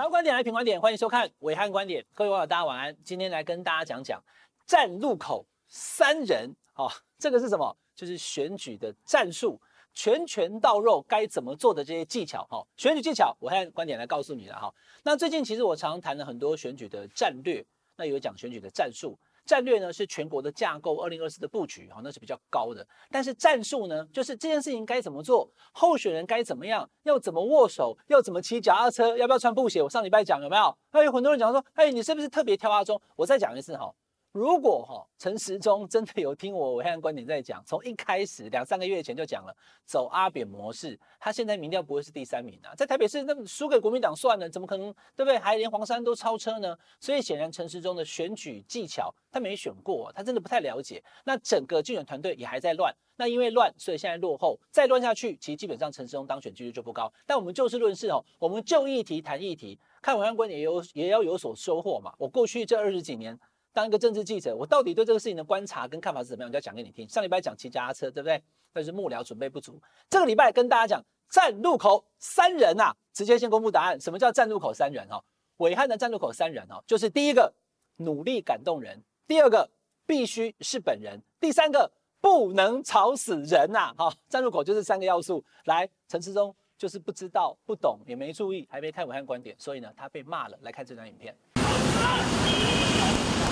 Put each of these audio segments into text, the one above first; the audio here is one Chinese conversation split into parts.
想要观点来评观点，欢迎收看伟汉观点。各位网友，大家晚安。今天来跟大家讲讲站路口三人，哦，这个是什么？就是选举的战术，拳拳到肉该怎么做的这些技巧，哈、哦，选举技巧，伟汉观点来告诉你了，哈、哦。那最近其实我常谈了很多选举的战略，那有讲选举的战术。战略呢是全国的架构，二零二四的布局哈，那是比较高的。但是战术呢，就是这件事情该怎么做，候选人该怎么样，要怎么握手，要怎么骑脚踏车，要不要穿布鞋？我上礼拜讲有没有？还有很多人讲说，哎，你是不是特别挑阿中？我再讲一次哈。如果哈陈时中真的有听我暐瀚观点在讲，从一开始两三个月前就讲了走阿扁模式，他现在民调不会是第三名啊，在台北市那输给国民党算了，怎么可能对不对？还连黄山都超车呢？所以显然陈时中的选举技巧他没选过，他真的不太了解。那整个竞选团队也还在乱，那因为乱，所以现在落后，再乱下去，其实基本上陈时中当选几率就不高。但我们就事论事哦，我们就议题谈议题，看暐瀚观点也有也要有所收获嘛。我过去这二十几年。当一个政治记者，我到底对这个事情的观察跟看法是怎么样？我就要讲给你听。上礼拜讲骑脚踏车，对不对？但是幕僚准备不足。这个礼拜跟大家讲站路口三人啊，直接先公布答案。什么叫站路口三人？哈，伟汉的站路口三人哦，就是第一个努力感动人，第二个必须是本人，第三个不能吵死人呐。哈，站路口就是三个要素。来，陈世忠就是不知道、不懂，也没注意，还没看伟汉观点，所以呢，他被骂了。来看这段影片。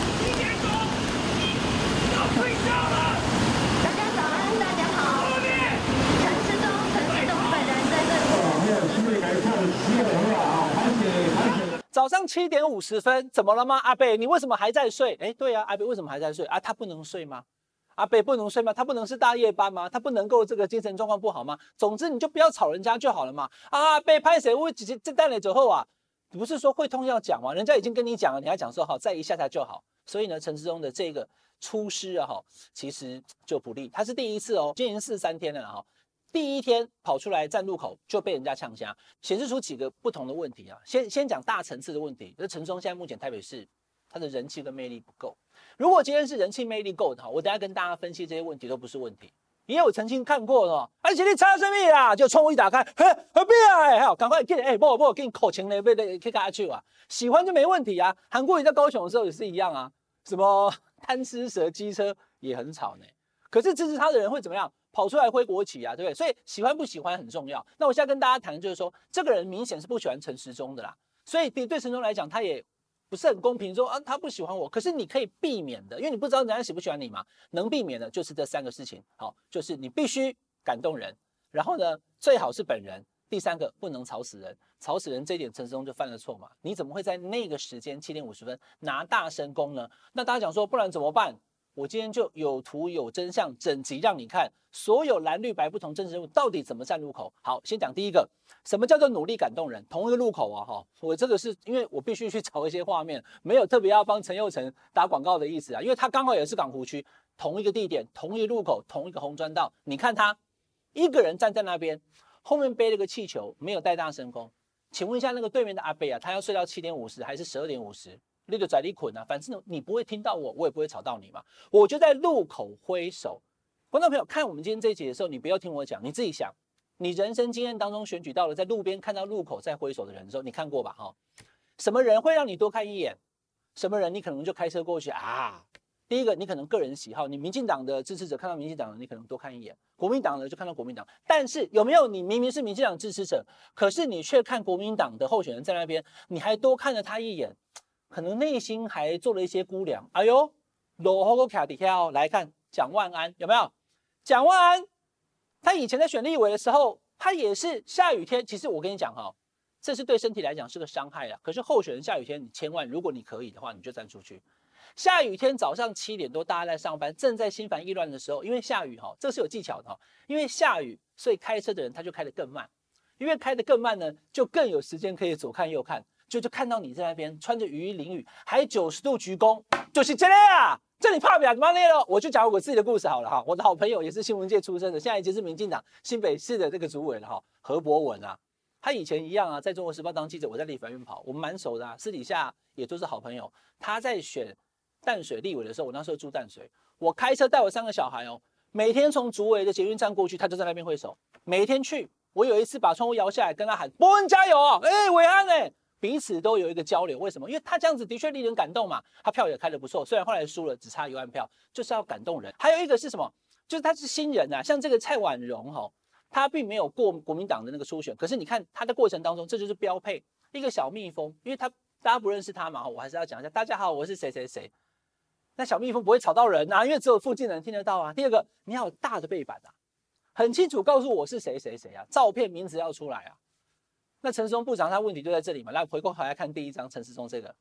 大家早安，大家好。陈时中，陈时中本人在这里。早上七点五十分，怎么了吗？阿贝，你为什么还在睡？哎，对呀，阿贝为什么还在睡啊？他不能睡吗？阿贝不能睡吗？他不能是大夜班吗？他不能够这个精神状况不好吗？总之你就不要吵人家就好了嘛。啊，被拍谁？我直接这带来之后啊，不是说会通要讲吗？人家已经跟你讲了，你还讲说好，再一下下就好。所以呢，陈志忠的这个。出师啊哈，其实就不利。他是第一次哦，今年四三天了哈，第一天跑出来站路口就被人家呛声，显示出几个不同的问题啊。先先讲大层次的问题，就是陈时中现在目前台北市他的人气跟魅力不够。如果今天是人气魅力够的哈，我等下跟大家分析这些问题都不是问题。也有曾经看过的，而且你插什么啊？就窗户一打开，嘿，何必啊？哎，好，赶快给你，哎，不不，给你口情嘞，被那给下去啊。喜欢就没问题啊。韩国人在高雄的时候也是一样啊，什么？贪吃蛇机车也很吵呢，可是支持他的人会怎么样？跑出来挥国旗啊，对不对？所以喜欢不喜欢很重要。那我现在跟大家谈的就是说，这个人明显是不喜欢陈时中的啦，所以对对陈时中来讲，他也不是很公平说，啊他不喜欢我。可是你可以避免的，因为你不知道人家喜不喜欢你嘛，能避免的就是这三个事情。好，就是你必须感动人，然后呢，最好是本人。第三个不能吵死人，吵死人这一点陈世忠就犯了错嘛？你怎么会在那个时间七点五十分拿大声功呢？那大家讲说，不然怎么办？我今天就有图有真相，整集让你看，所有蓝绿白不同政治人物到底怎么站路口。好，先讲第一个，什么叫做努力感动人？同一个路口啊，哈，我这个是因为我必须去找一些画面，没有特别要帮陈佑成打广告的意思啊，因为他刚好也是港湖区，同一个地点，同一个路口，同一个红砖道，你看他一个人站在那边。后面背了个气球，没有带大声公。请问一下，那个对面的阿伯啊，他要睡到七点五十还是十二点五十？你就在你捆啊，反正你不会听到我，我也不会吵到你嘛。我就在路口挥手。观众朋友，看我们今天这一集的时候，你不要听我讲，你自己想，你人生经验当中选举到了，在路边看到路口在挥手的人的时候，你看过吧？哈，什么人会让你多看一眼？什么人你可能就开车过去啊？第一个，你可能个人喜好，你民进党的支持者看到民进党的，你可能多看一眼；国民党的就看到国民党。但是有没有你明明是民进党支持者，可是你却看国民党的候选人在那边，你还多看了他一眼，可能内心还做了一些估量。哎呦，罗后个卡底下来看蒋万安有没有？蒋万安他以前在选立委的时候，他也是下雨天。其实我跟你讲哈，这是对身体来讲是个伤害啊。可是候选人下雨天，你千万如果你可以的话，你就站出去。下雨天早上七点多，大家在上班，正在心烦意乱的时候，因为下雨哈，这是有技巧的哈，因为下雨，所以开车的人他就开得更慢，因为开得更慢呢，就更有时间可以左看右看，就就看到你在那边穿着雨衣淋雨，还九十度鞠躬，就是这样啊，这里怕不了怎么那了？我就讲我自己的故事好了哈，我的好朋友也是新闻界出身的，现在已经是民进党新北市的这个主委了哈，何博文啊，他以前一样啊，在中国时报当记者，我在立法院跑，我们蛮熟的啊，私底下也都是好朋友，他在选。淡水立委的时候，我那时候住淡水，我开车带我三个小孩哦，每天从竹围的捷运站过去，他就在那边挥手。每天去，我有一次把窗户摇下来跟他喊：“博文加油哦！”哎，暐瀚呢？彼此都有一个交流。为什么？因为他这样子的确令人感动嘛，他票也开得不错，虽然后来输了，只差一万票，就是要感动人。还有一个是什么？就是他是新人啊，像这个蔡婉容哈，他并没有过国民党的那个初选，可是你看他的过程当中，这就是标配一个小蜜蜂，因为他大家不认识他嘛，我还是要讲一下，大家好，我是谁谁谁。那小蜜蜂不会吵到人啊，因为只有附近人听得到啊。第二个，你要有大的背板啊，很清楚告诉我是谁谁谁啊，照片名字要出来啊。那陈时中部长他问题就在这里嘛。来回过头来看第一章陈时中这个，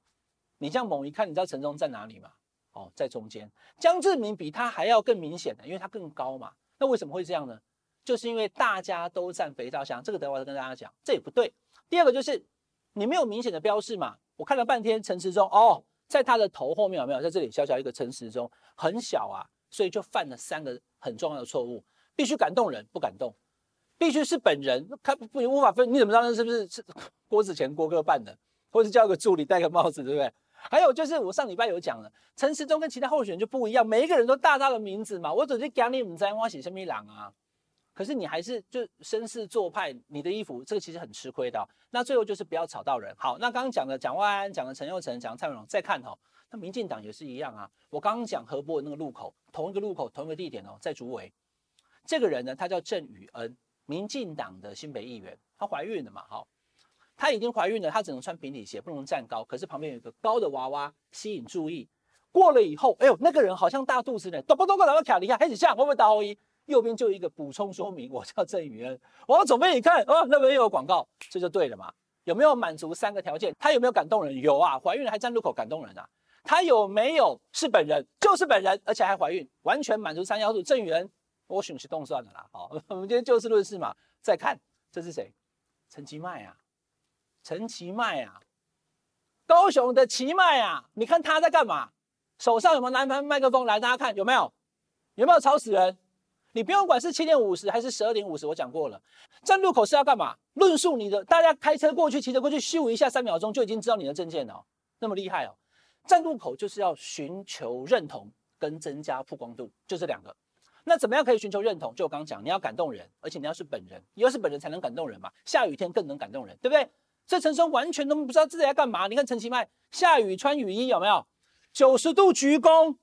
你这样猛一看，你知道陈时中在哪里吗？哦，在中间。江志民比他还要更明显的，因为他更高嘛。那为什么会这样呢？就是因为大家都站肥皂箱，这个等会再跟大家讲，这也不对。第二个就是你没有明显的标示嘛。我看了半天陈时中哦。在他的头后面有没有？在这里小小一个陈时中，很小啊，所以就犯了三个很重要的错误：必须感动人，不感动；必须是本人，他不无法分，你怎么知道那是不是是郭子乾郭哥办的？或者叫个助理戴个帽子，对不对？还有就是我上礼拜有讲了，陈时中跟其他候选人就不一样，每一个人都大大的名字嘛，我直接讲你们在我写什么狼啊？可是你还是就绅士做派，你的衣服这个其实很吃亏的。那最后就是不要吵到人。好，那刚刚讲的蒋万安，讲的陈又成，讲的蔡文龙，再看哦，那民进党也是一样啊。我刚刚讲河波的那个路口，同一个路口，同一个地点哦，在竹围。这个人呢，他叫郑宇恩，民进党的新北议员，她怀孕了嘛？好，她已经怀孕了，她只能穿平底鞋，不能站高。可是旁边有一个高的娃娃吸引注意。过了以后，哎呦，那个人好像大肚子呢，咚咚咚咚，然后卡离开，开始像会不会打后一？右边就一个补充说明，我叫郑宇恩。往左边一看，哦，那边又有广告，这就对了嘛？有没有满足三个条件？她有没有感动人？有啊，怀孕了还站路口感动人啊。她有没有是本人？就是本人，而且还怀孕，完全满足三要素。郑宇恩，我选是动算了啦。好，我们今天就事论事嘛。再看，这是谁？陈其迈啊，陈其迈啊，高雄的其迈啊，你看他在干嘛？手上有没有拿一盘麦克风？来，大家看有没有？有没有吵死人？你不用管是七点五十还是十二点五十，我讲过了。站路口是要干嘛？论述你的，大家开车过去、骑车过去，咻一下三秒钟就已经知道你的证件了哦，那么厉害哦。站路口就是要寻求认同跟增加曝光度，就这两个。那怎么样可以寻求认同？就我刚刚讲，你要感动人，而且你要是本人，你要是本人才能感动人嘛。下雨天更能感动人，对不对？这陈松完全都不知道自己在干嘛。你看陈其迈下雨穿雨衣有没有？九十度鞠躬，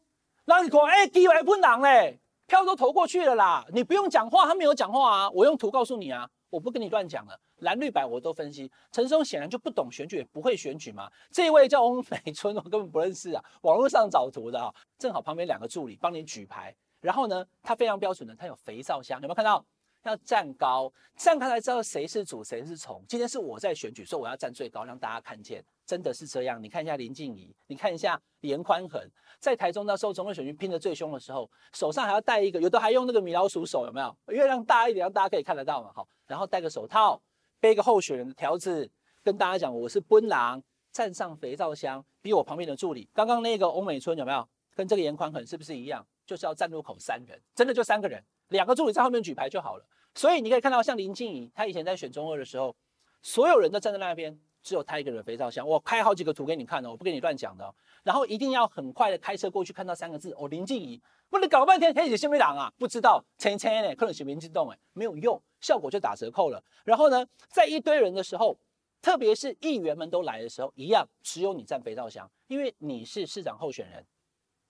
让你讲哎，机会不难嘞。票都投过去了啦，你不用讲话，他没有讲话啊，我用图告诉你啊，我不跟你乱讲了，蓝绿白我都分析。陈松显然就不懂选举，也不会选举嘛。这位叫翁美春，我根本不认识啊，网络上找图的啊，正好旁边两个助理帮你举牌，然后呢，他非常标准的，他有肥皂箱，有没有看到？要站高，站高才知道谁是主谁是从。今天是我在选举，所以我要站最高，让大家看见，真的是这样。你看一下林静仪，你看一下颜宽恒，在台中那时候总统选举拼得最凶的时候，手上还要戴一个，有的还用那个米老鼠手，有没有？月亮大一点，让大家可以看得到嘛。好，然后戴个手套，背个候选人的条子，跟大家讲我是奔狼，站上肥皂箱，比我旁边的助理，刚刚那个欧美村有没有？跟这个颜宽恒是不是一样？就是要站路口三人，真的就三个人。两个助理在后面举牌就好了，所以你可以看到，像林静怡，她以前在选中二的时候，所有人都站在那边，只有她一个人肥皂箱。我开好几个图给你看哦，我不跟你乱讲的哦。然后一定要很快的开车过去，看到三个字哦，林静怡。不能搞半天，黑姐先没挡啊，不知道，前前呢，可能是民进动哎，没有用，效果就打折扣了。然后呢，在一堆人的时候，特别是议员们都来的时候，一样只有你站肥皂箱，因为你是市长候选人。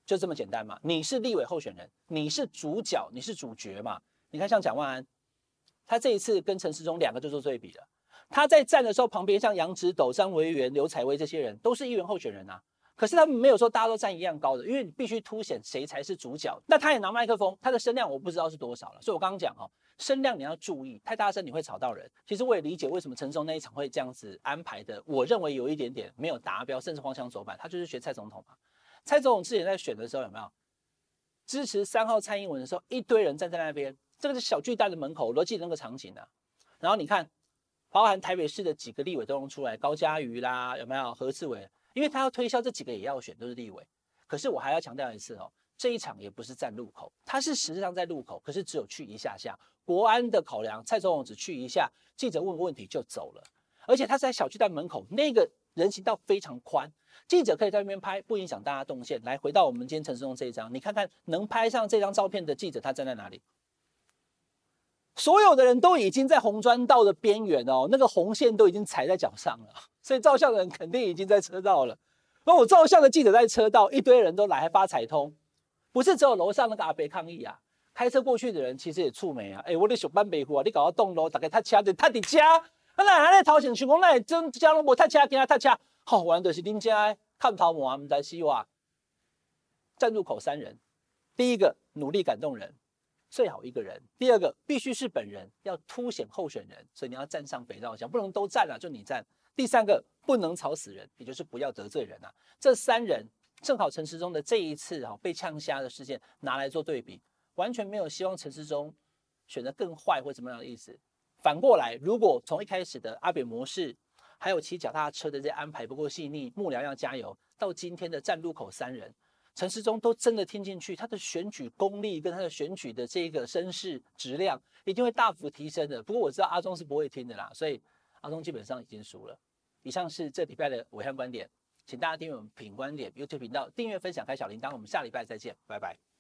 就这么简单嘛？你是立委候选人，你是主角，你是主角嘛？你看像蒋万安，他这一次跟陈时中两个就做对比了。他在站的时候，旁边像杨植斗、张维源、刘采薇这些人都是议员候选人啊。可是他们没有说大家都站一样高的，因为你必须凸显谁才是主角。那他也拿麦克风，他的声量我不知道是多少了。所以我刚刚讲哦，声量你要注意，太大声你会吵到人。其实我也理解为什么陈时中那一场会这样子安排的，我认为有一点点没有达标，甚至荒腔走板。他就是学蔡总统嘛。蔡总统之前在选的时候有没有支持三号蔡英文的时候，一堆人站在那边，这个是小巨蛋的门口，我都记得那个场景、啊。然后你看，包含台北市的几个立委都能出来，高嘉瑜啦，有没有何志伟？因为他要推销这几个也要选，都是立委。可是我还要强调一次哦，这一场也不是站路口，他是实际上在路口，可是只有去一下下，国安的考量，蔡总统只去一下，记者问个问题就走了，而且他在小巨蛋门口，那个人行道非常宽。记者可以在那边拍，不影响大家动线。来，回到我们今天陈时中这一张，你看看能拍上这张照片的记者，他站在哪里？所有的人都已经在红砖道的边缘哦，那个红线都已经踩在脚上了，所以照相的人肯定已经在车道了。那我照相的记者在车道，一堆人都来还发彩通，不是只有楼上那个阿伯抗议啊，开车过去的人其实也蹙眉啊。哎、我的小班北湖啊，你搞到栋楼，大概他掐的他的掐，那还在掏钱，群工那真家拢无他掐，跟他他掐，好玩的是恁家看头毛啊，们在西哇。站入口三人，第一个努力感动人。最好一个人，第二个必须是本人，要凸显候选人，所以你要站上北照墙，不能都站了，就你站。第三个不能吵死人，也就是不要得罪人啊。这三人正好陈时中的这一次哈被呛瞎的事件拿来做对比，完全没有希望陈时中选得更坏或怎么样的意思。反过来，如果从一开始的阿扁模式，还有骑脚踏车的这些安排不够细腻，幕僚要加油，到今天的站路口三人。陈时中都真的听进去，他的选举功力跟他的选举的这个声势质量一定会大幅提升的。不过我知道阿中是不会听的啦，所以阿中基本上已经输了。以上是这礼拜的暐瀚观点，请大家订阅我们品观点 YouTube 频道，订阅分享开小铃铛，我们下礼拜再见，拜拜。